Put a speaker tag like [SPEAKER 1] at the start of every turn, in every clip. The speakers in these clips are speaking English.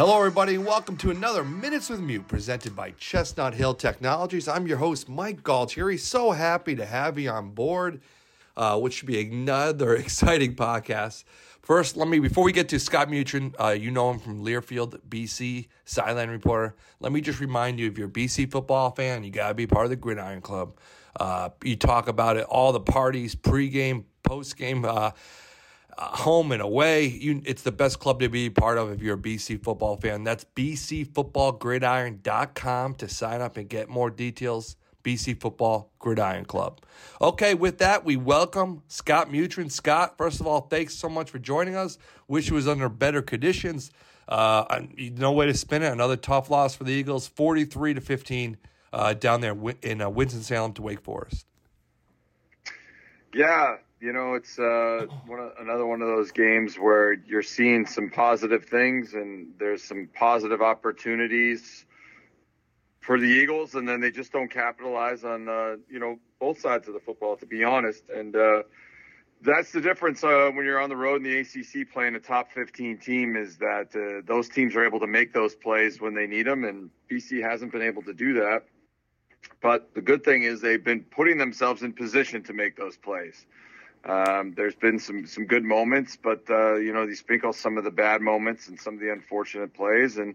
[SPEAKER 1] Hello, everybody, and welcome to another Minutes with Mute presented by Chestnut Hill Technologies. I'm your host, Mike Galtieri. So happy to have you on board, uh, which should be another exciting podcast. First, let me, before we get to Scott Mutryn, uh, you know him from Learfield, BC, sideline reporter. Let me just remind you if you're a BC football fan, you got to be part of the Gridiron Club. Uh, you talk about it, all the parties, pregame, postgame. Home and away. You, it's the best club to be part of if you're a BC football fan. That's bcfootballgridiron.com to sign up and get more details. BC Football Gridiron Club. Okay, with that, we welcome Scott Mutryn. Scott, first of all, thanks so much for joining us. Wish it was under better conditions. Uh, no way to spin it. Another tough loss for the Eagles, 43 to 15 uh, down there in uh, Winston-Salem to Wake Forest.
[SPEAKER 2] Yeah, you know, it's uh, one of, another one of those games where you're seeing some positive things and there's some positive opportunities for the Eagles, and then they just don't capitalize on uh, you know both sides of the football, to be honest. And uh, that's the difference uh, when you're on the road in the ACC playing a top 15 team is that uh, those teams are able to make those plays when they need them, and BC hasn't been able to do that. But the good thing is they've been putting themselves in position to make those plays. Um, there's been some some good moments, but uh, you know, you sprinkle some of the bad moments and some of the unfortunate plays. And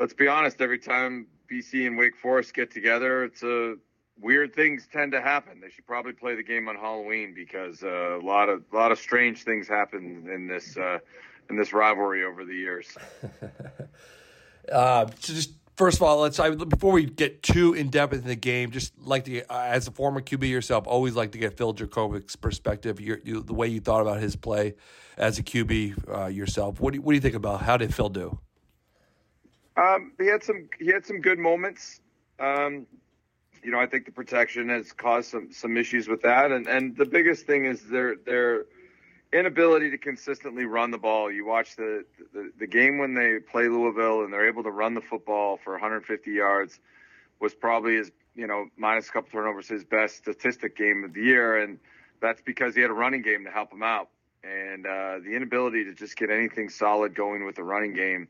[SPEAKER 2] let's be honest, every time BC and Wake Forest get together, it's a weird things tend to happen. They should probably play the game on Halloween because uh, a lot of a lot of strange things happen in this uh, in this rivalry over the years.
[SPEAKER 1] uh, just First of all, let's I, before we get too in depth in the game, just like to, uh, as a former QB yourself, always like to get Phil Jurkovec's perspective, your, you, the way you thought about his play as a QB uh, yourself. What do you, what do you think about how did Phil do?
[SPEAKER 2] Um, he had some he had some good moments. Um, you know, I think the protection has caused some some issues with that, and and the biggest thing is they're they're inability to consistently run the ball. You watch the, the, the game when they play Louisville and they're able to run the football for 150 yards was probably his you know minus a couple turnovers his best statistic game of the year, and that's because he had a running game to help him out. And uh, the inability to just get anything solid going with the running game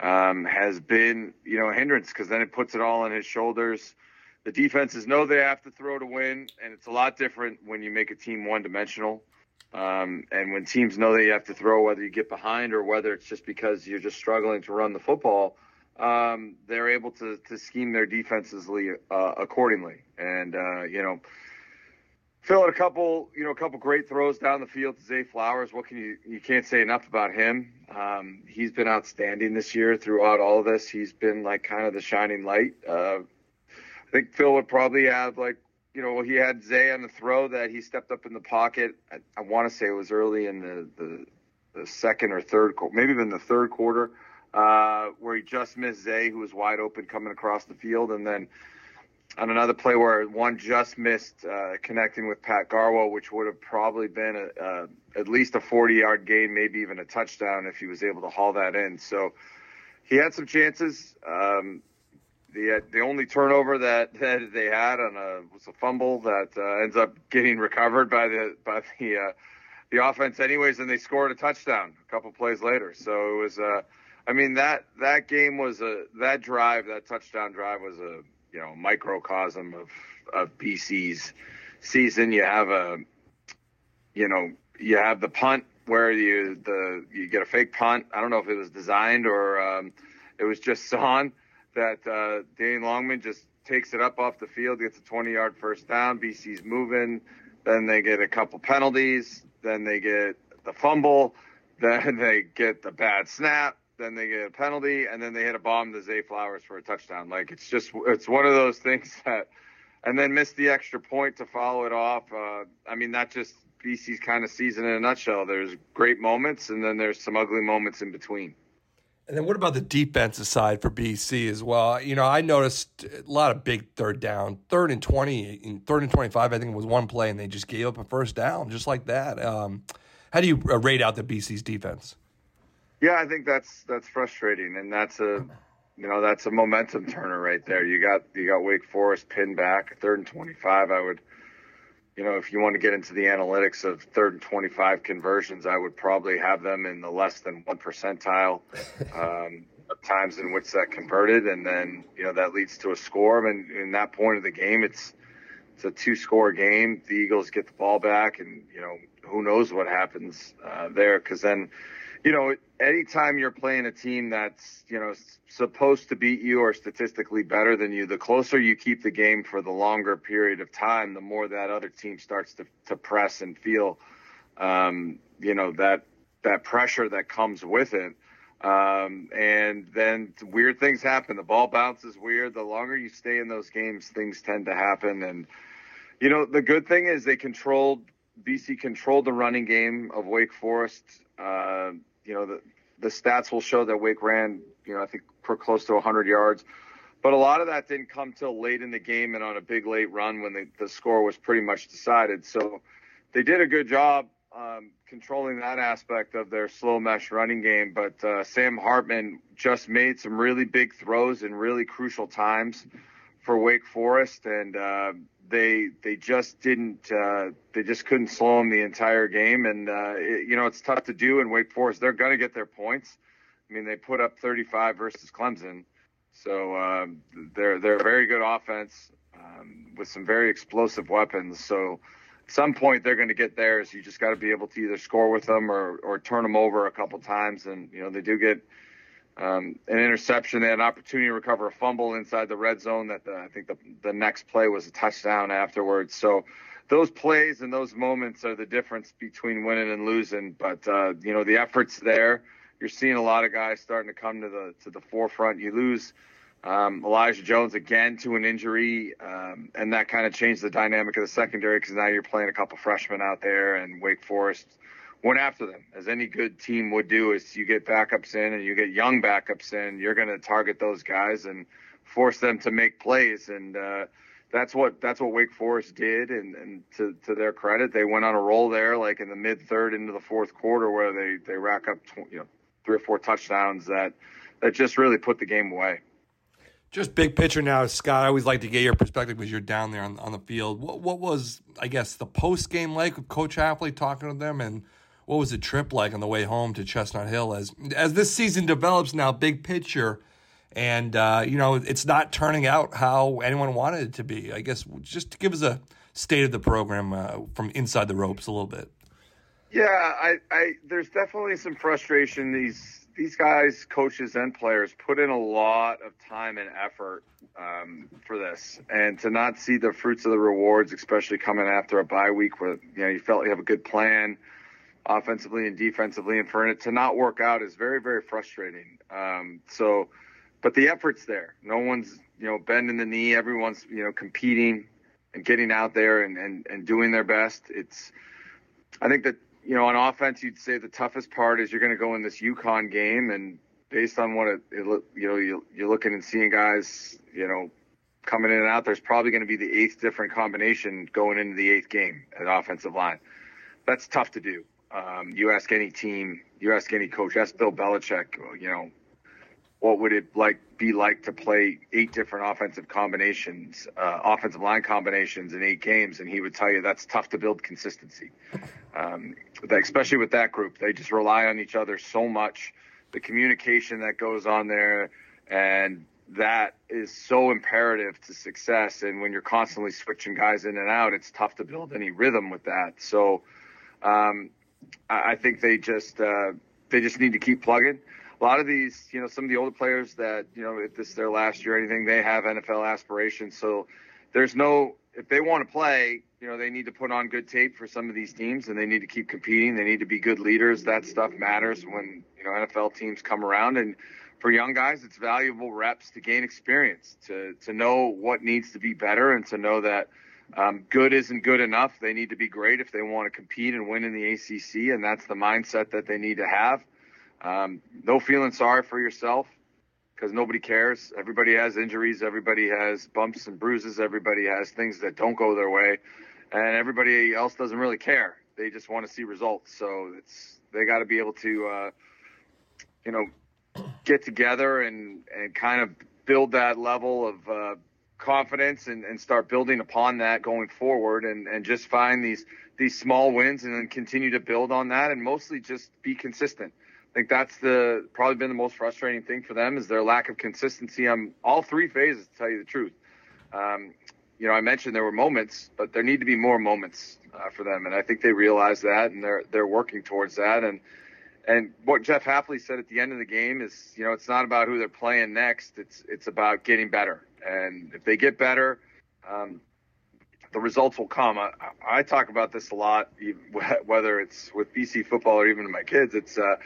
[SPEAKER 2] um, has been, you know, a hindrance because then it puts it all on his shoulders. The defenses know they have to throw to win, and it's a lot different when you make a team one-dimensional. Um, and when teams know that you have to throw, whether you get behind or whether it's just because you're just struggling to run the football, um, they're able to, to scheme their defenses uh, accordingly. And, uh, you know, Phil had a couple, you know, a couple great throws down the field to Zay Flowers. What can you, you can't say enough about him. Um, he's been outstanding this year throughout all of this. He's been like kind of the shining light. Uh, I think Phil would probably have like you know, he had Zay on the throw that he stepped up in the pocket. I, I want to say it was early in the, the, the second or third quarter, maybe even the third quarter, uh, where he just missed Zay, who was wide open coming across the field. And then on another play where one just missed uh, connecting with Pat Garwo, which would have probably been a, a, at least a 40 yard gain, maybe even a touchdown if he was able to haul that in. So he had some chances. Um, the the only turnover that, that they had on a was a fumble that uh, ends up getting recovered by the by the uh, the offense anyways, and they scored a touchdown a couple plays later. So it was uh, I mean that that game was a that drive that touchdown drive was a you know microcosm of of BC's season. You have a you know you have the punt where you the you get a fake punt. I don't know if it was designed or um, it was just sawn that uh, Dane Longman just takes it up off the field, gets a 20 yard first down. BC's moving. Then they get a couple penalties. Then they get the fumble. Then they get the bad snap. Then they get a penalty. And then they hit a bomb to Zay Flowers for a touchdown. Like it's just, it's one of those things that, and then miss the extra point to follow it off. Uh, I mean, that just BC's kind of season in a nutshell. There's great moments and then there's some ugly moments in between.
[SPEAKER 1] And then what about the defensive side for BC as well? You know, I noticed a lot of big third down, third and twenty, third and twenty-five. I think was one play, and they just gave up a first down, just like that. Um, how do you uh, rate out the BC's defense?
[SPEAKER 2] Yeah, I think that's that's frustrating, and that's a you know that's a momentum turner right there. You got you got Wake Forest pinned back, third and twenty-five. I would you know, if you want to get into the analytics of third and 25 conversions, I would probably have them in the less than one percentile um, of times in which that converted. And then, you know, that leads to a score. And in that point of the game, it's, it's a two score game. The Eagles get the ball back and, you know, who knows what happens uh, there. Cause then, you know, anytime you're playing a team that's, you know, supposed to beat you or statistically better than you, the closer you keep the game for the longer period of time, the more that other team starts to, to press and feel, um, you know, that, that pressure that comes with it. Um, and then weird things happen. The ball bounces weird. The longer you stay in those games, things tend to happen. And, you know, the good thing is they controlled, BC controlled the running game of Wake Forest. Uh, you know, the, the stats will show that Wake ran, you know, I think for close to 100 yards. But a lot of that didn't come till late in the game and on a big late run when the, the score was pretty much decided. So they did a good job um, controlling that aspect of their slow mesh running game. But uh, Sam Hartman just made some really big throws in really crucial times for Wake Forest, and uh, they they just didn't uh, they just couldn't slow them the entire game. And uh, it, you know it's tough to do in Wake Forest. They're going to get their points. I mean they put up 35 versus Clemson, so um, they're they're a very good offense um, with some very explosive weapons. So at some point they're going to get theirs. You just got to be able to either score with them or or turn them over a couple times. And you know they do get um, an interception. They had an opportunity to recover a fumble inside the red zone. That the, I think the the next play was a touchdown afterwards. So those plays and those moments are the difference between winning and losing. But uh, you know the efforts there. You're seeing a lot of guys starting to come to the to the forefront. You lose um, Elijah Jones again to an injury, um, and that kind of changed the dynamic of the secondary because now you're playing a couple freshmen out there, and Wake Forest went after them, as any good team would do. Is you get backups in and you get young backups in, you're going to target those guys and force them to make plays, and uh, that's what that's what Wake Forest did. And, and to to their credit, they went on a roll there, like in the mid third into the fourth quarter, where they they rack up tw- you know three or four touchdowns that that just really put the game away.
[SPEAKER 1] Just big picture now, Scott. I always like to get your perspective because you're down there on, on the field. What what was I guess the post game like with Coach Hafley talking to them and what was the trip like on the way home to Chestnut Hill as as this season develops now, big picture, and uh, you know it's not turning out how anyone wanted it to be. I guess just to give us a state of the program uh, from inside the ropes a little bit.
[SPEAKER 2] Yeah, I, I there's definitely some frustration. These these guys, coaches and players, put in a lot of time and effort um, for this, and to not see the fruits of the rewards, especially coming after a bye week where you know you felt you have a good plan offensively and defensively, and for it to not work out is very, very frustrating. Um, so, but the effort's there. No one's, you know, bending the knee. Everyone's, you know, competing and getting out there and, and, and doing their best. It's, I think that, you know, on offense, you'd say the toughest part is you're going to go in this UConn game and based on what it, it you know, you, you're looking and seeing guys, you know, coming in and out, there's probably going to be the eighth different combination going into the eighth game at offensive line. That's tough to do. Um, you ask any team, you ask any coach, ask Bill Belichick, you know, what would it like be like to play eight different offensive combinations, uh, offensive line combinations in eight games, and he would tell you that's tough to build consistency. Um, especially with that group, they just rely on each other so much. The communication that goes on there, and that is so imperative to success. And when you're constantly switching guys in and out, it's tough to build any rhythm with that. So. Um, I think they just uh, they just need to keep plugging. A lot of these, you know, some of the older players that you know, if this is their last year or anything, they have NFL aspirations. So there's no if they want to play, you know, they need to put on good tape for some of these teams, and they need to keep competing. They need to be good leaders. That stuff matters when you know NFL teams come around. And for young guys, it's valuable reps to gain experience, to to know what needs to be better, and to know that um, good isn't good enough. They need to be great if they want to compete and win in the ACC, and that's the mindset that they need to have. Um, no feeling sorry for yourself because nobody cares. Everybody has injuries. Everybody has bumps and bruises. Everybody has things that don't go their way, and everybody else doesn't really care. They just want to see results. So it's they got to be able to, uh, you know, get together and and kind of build that level of uh, confidence and, and start building upon that going forward and, and just find these these small wins and then continue to build on that and mostly just be consistent. I think that's the probably been the most frustrating thing for them is their lack of consistency on all three phases. To tell you the truth, um, you know, I mentioned there were moments, but there need to be more moments uh, for them, and I think they realize that, and they're they're working towards that. And and what Jeff Hafley said at the end of the game is, you know, it's not about who they're playing next; it's it's about getting better. And if they get better, um, the results will come. I, I talk about this a lot, whether it's with BC football or even to my kids. It's uh,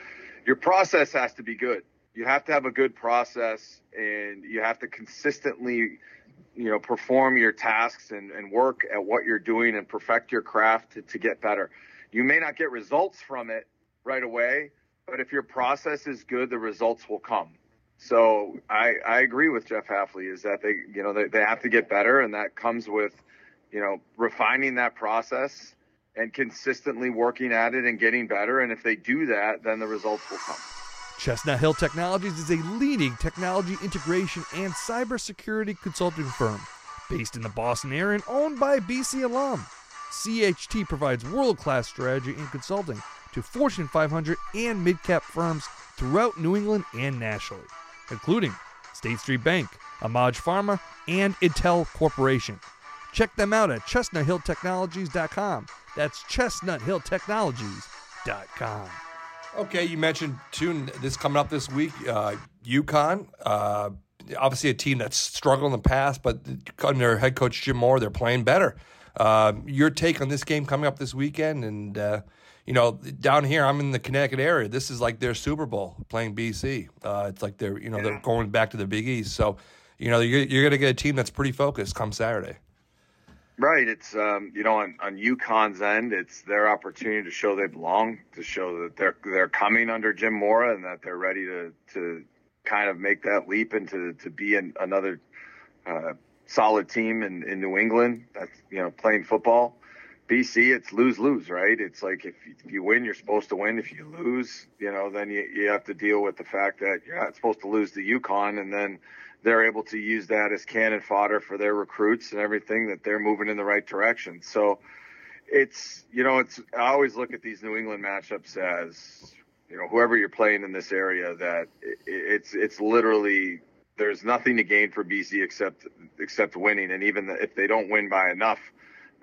[SPEAKER 2] your process has to be good. You have to have a good process, and you have to consistently, you know, perform your tasks and, and work at what you're doing and perfect your craft to, to get better. You may not get results from it right away, but if your process is good, the results will come. So I, I agree with Jeff Hafley is that they, you know, they, they have to get better, and that comes with, you know, refining that process and consistently working at it and getting better. And if they do that, then the results will come.
[SPEAKER 3] Chestnut Hill Technologies is a leading technology integration and cybersecurity consulting firm based in the Boston area and owned by BC alum. CHT provides world class strategy and consulting to Fortune 500 and mid cap firms throughout New England and nationally, including State Street Bank, Amag Pharma, and Intel Corporation. Check them out at chestnuthilltechnologies.com. That's chestnuthilltechnologies.com.
[SPEAKER 1] Okay, you mentioned too this coming up this week, uh, UConn. Uh, obviously, a team that's struggled in the past, but under head coach Jim Mora, they're playing better. Uh, your take on this game coming up this weekend, and uh, you know, down here, I'm in the Connecticut area. This is like their Super Bowl playing BC. Uh, it's like they're you know they're going back to the Big East, so you know you're, you're going to get a team that's pretty focused come Saturday.
[SPEAKER 2] Right. It's um, you know on, on UConn's end, it's their opportunity to show they belong, to show that they're they're coming under Jim Mora and that they're ready to to kind of make that leap into to be an, another uh, solid team in, in New England. That's you know playing football. BC, it's lose lose, right? It's like if, if you win, you're supposed to win. If you lose, you know, then you, you have to deal with the fact that you're not supposed to lose to UConn, and then they're able to use that as cannon fodder for their recruits and everything that they're moving in the right direction. So it's you know it's I always look at these New England matchups as you know whoever you're playing in this area that it, it's it's literally there's nothing to gain for BC except except winning and even if they don't win by enough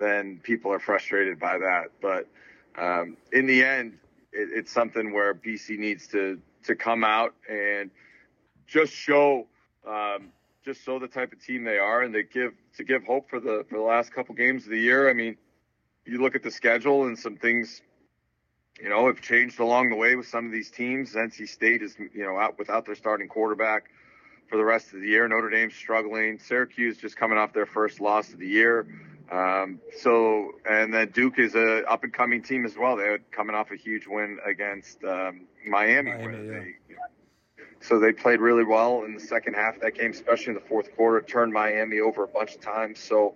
[SPEAKER 2] then people are frustrated by that but um, in the end it, it's something where BC needs to to come out and just show um, just show the type of team they are, and they give to give hope for the for the last couple games of the year. I mean, you look at the schedule and some things, you know, have changed along the way with some of these teams. NC State is you know out without their starting quarterback for the rest of the year. Notre Dame's struggling. Syracuse just coming off their first loss of the year. Um, so, and then Duke is a up and coming team as well. They're coming off a huge win against um, Miami,
[SPEAKER 1] Miami yeah.
[SPEAKER 2] they so they played really well in the second half of that game, especially in the fourth quarter. Turned Miami over a bunch of times. So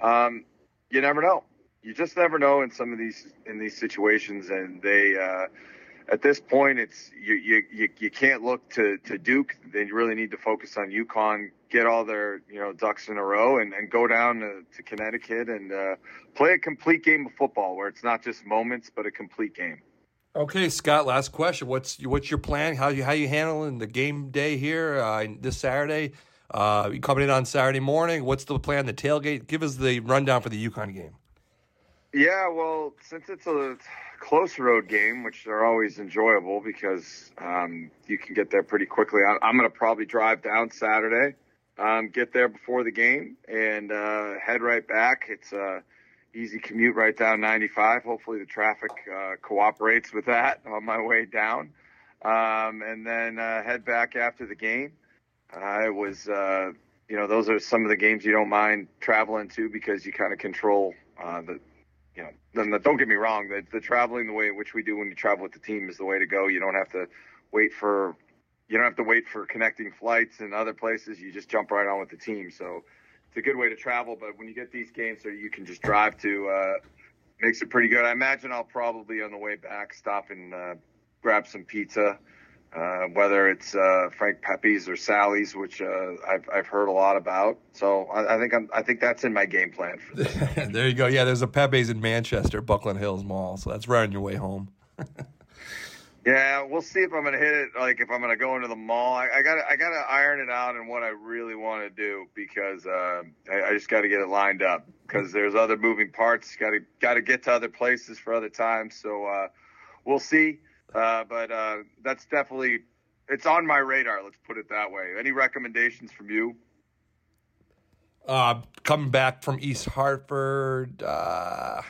[SPEAKER 2] um, you never know. You just never know in some of these in these situations, and they. Uh, at this point, it's you, you you you can't look to to Duke. They really need to focus on UConn, get all their you know ducks in a row, and, and go down to, to Connecticut and uh, play a complete game of football where it's not just moments, but a complete game.
[SPEAKER 1] Okay, Scott. Last question. What's what's your plan? How you how you handling the game day here uh, this Saturday? Uh, you coming in on Saturday morning? What's the plan? The tailgate? Give us the rundown for the UConn game.
[SPEAKER 2] Yeah, well, since it's a close road game, which are always enjoyable because um, you can get there pretty quickly. I'm going to probably drive down Saturday, um, get there before the game, and uh, head right back. It's a easy commute right down 95. Hopefully, the traffic uh, cooperates with that on my way down, um, and then uh, head back after the game. I was, uh, you know, those are some of the games you don't mind traveling to because you kind of control uh, the you know, then the, don't get me wrong, the, the traveling the way in which we do when you travel with the team is the way to go. You don't have to wait for you don't have to wait for connecting flights and other places. You just jump right on with the team. So it's a good way to travel. But when you get these games, so you can just drive to, uh, makes it pretty good. I imagine I'll probably on the way back stop and uh, grab some pizza. Uh, whether it's uh, Frank Pepe's or Sally's, which uh, I've, I've heard a lot about. So I, I think I'm, I think that's in my game plan for this.
[SPEAKER 1] there you go. Yeah, there's a Pepe's in Manchester, Buckland Hills Mall. So that's right on your way home.
[SPEAKER 2] yeah, we'll see if I'm gonna hit it. Like if I'm gonna go into the mall, I, I gotta I gotta iron it out and what I really want to do because uh, I, I just got to get it lined up because there's other moving parts. Got to got to get to other places for other times. So uh, we'll see. Uh, but uh, that's definitely it's on my radar. Let's put it that way. Any recommendations from you?
[SPEAKER 1] Uh, coming back from East Hartford, uh,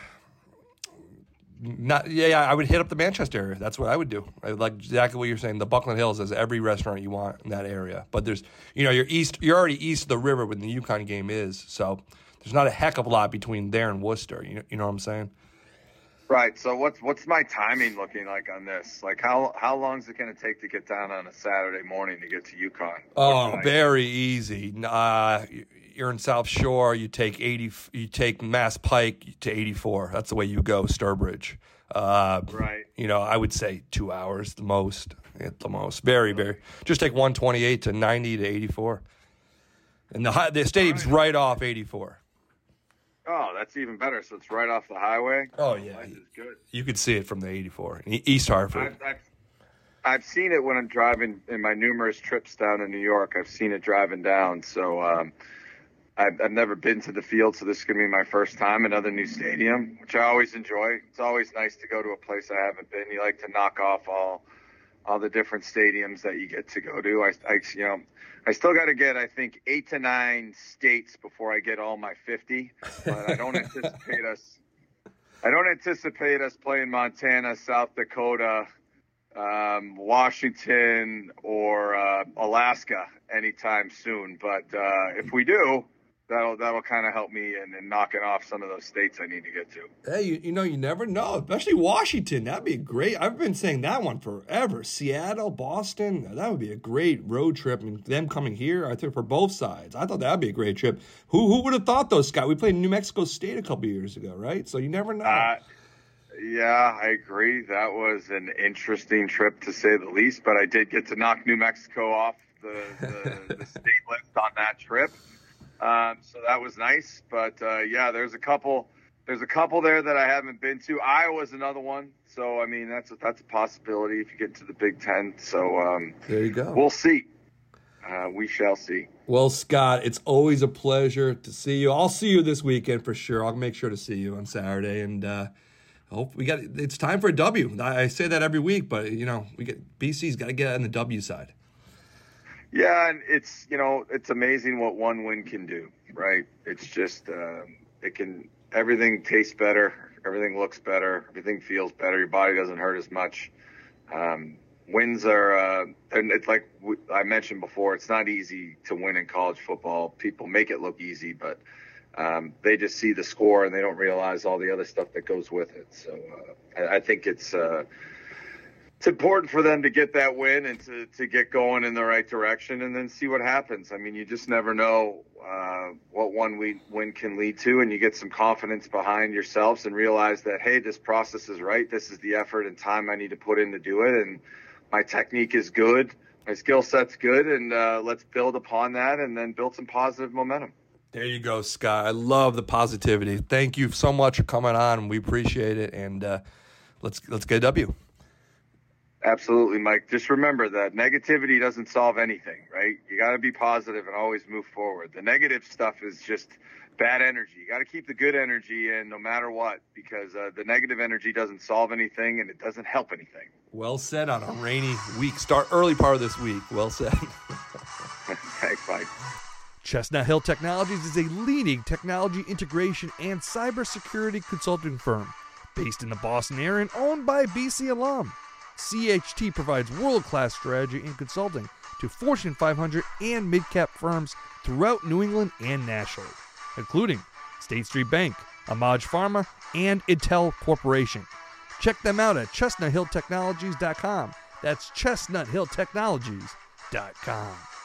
[SPEAKER 1] not yeah, yeah, I would hit up the Manchester area. That's what I would do. I like exactly what you're saying. The Buckland Hills has every restaurant you want in that area. But there's, you know, you're east, you're already east of the river when the UConn game is. So there's not a heck of a lot between there and Worcester. You know, you know what I'm saying?
[SPEAKER 2] Right. So what's what's my timing looking like on this? Like how how long is it going to take to get down on a Saturday morning to get to UConn?
[SPEAKER 1] Oh, very easy. Uh, you're in South Shore. You take eighty. You take Mass Pike to eighty four. That's the way you go, Sturbridge.
[SPEAKER 2] Uh, right.
[SPEAKER 1] You know, I would say two hours the most. At the most, very very. Just take one twenty eight to ninety to eighty four, and the the stadium's right. right off eighty four.
[SPEAKER 2] Oh, that's even better. So it's right off the highway.
[SPEAKER 1] Oh yeah, good. You could see it from the 84 East Hartford.
[SPEAKER 2] I've, I've, I've, seen it when I'm driving in my numerous trips down to New York. I've seen it driving down. So um, I've, I've never been to the field, so this is gonna be my first time. Another new stadium, which I always enjoy. It's always nice to go to a place I haven't been. You like to knock off all all the different stadiums that you get to go to. I, I you know I still got to get, I think, eight to nine states before I get all my 50. But I don't anticipate us. I don't anticipate us playing Montana, South Dakota, um, Washington, or uh, Alaska anytime soon. But uh, if we do, that'll that'll kind of help me in, in, knocking off some of those states I need to get to.
[SPEAKER 1] Hey, you, you know, you never know, especially Washington. That'd be great. I've been saying that one forever. Seattle, Boston, that would be a great road trip. And them coming here, I think for both sides. I thought that'd be a great trip. Who who would have thought those, Scott? We played New Mexico State a couple years ago, right? So you never know. Uh,
[SPEAKER 2] yeah, I agree. That was an interesting trip to say the least. But I did get to knock New Mexico off the, the, the state list on that trip. Um, so that was nice. But uh, yeah, there's a couple. There's a couple there that I haven't been to. Iowa's another one. So I mean, that's a, that's a possibility if you get to the Big Ten. So um,
[SPEAKER 1] there you go.
[SPEAKER 2] We'll see. Uh, we shall see.
[SPEAKER 1] Well, Scott, it's always a pleasure to see you. I'll see you this weekend for sure. I'll make sure to see you on Saturday, and uh, hope we got. It's time for a W. I say that every week, but you know, we get BC's got to get on the W side.
[SPEAKER 2] Yeah, and it's you know it's amazing what one win can do, right? It's just uh, it can everything tastes better, everything looks better, everything feels better. Your body doesn't hurt as much. Um, wins are uh, and it's like I mentioned before. It's not easy to win in college football. People make it look easy, but um, they just see the score and they don't realize all the other stuff that goes with it. So uh, I, I, think it's. Uh, it's important for them to get that win and to, to get going in the right direction and then see what happens. I mean, you just never know uh, what one win can lead to, and you get some confidence behind yourselves and realize that, hey, this process is right. This is the effort and time I need to put in to do it. And my technique is good. My skill set's good. And uh, let's build upon that and then build some positive momentum.
[SPEAKER 1] There you go, Scott. I love the positivity. Thank you so much for coming on. We appreciate it. And uh, let's, let's get a W.
[SPEAKER 2] Absolutely, Mike. Just remember that negativity doesn't solve anything, right? You got to be positive and always move forward. The negative stuff is just bad energy. You got to keep the good energy in no matter what because uh, the negative energy doesn't solve anything and it doesn't help anything.
[SPEAKER 1] Well said on a rainy week. Start early part of this week. Well said.
[SPEAKER 2] Thanks, Mike.
[SPEAKER 3] Chestnut Hill Technologies is a leading technology integration and cybersecurity consulting firm based in the Boston area and owned by BC alum. CHT provides world class strategy and consulting to Fortune 500 and mid cap firms throughout New England and nationally, including State Street Bank, Amag Pharma, and Intel Corporation. Check them out at chestnuthilltechnologies.com.
[SPEAKER 1] That's chestnuthilltechnologies.com.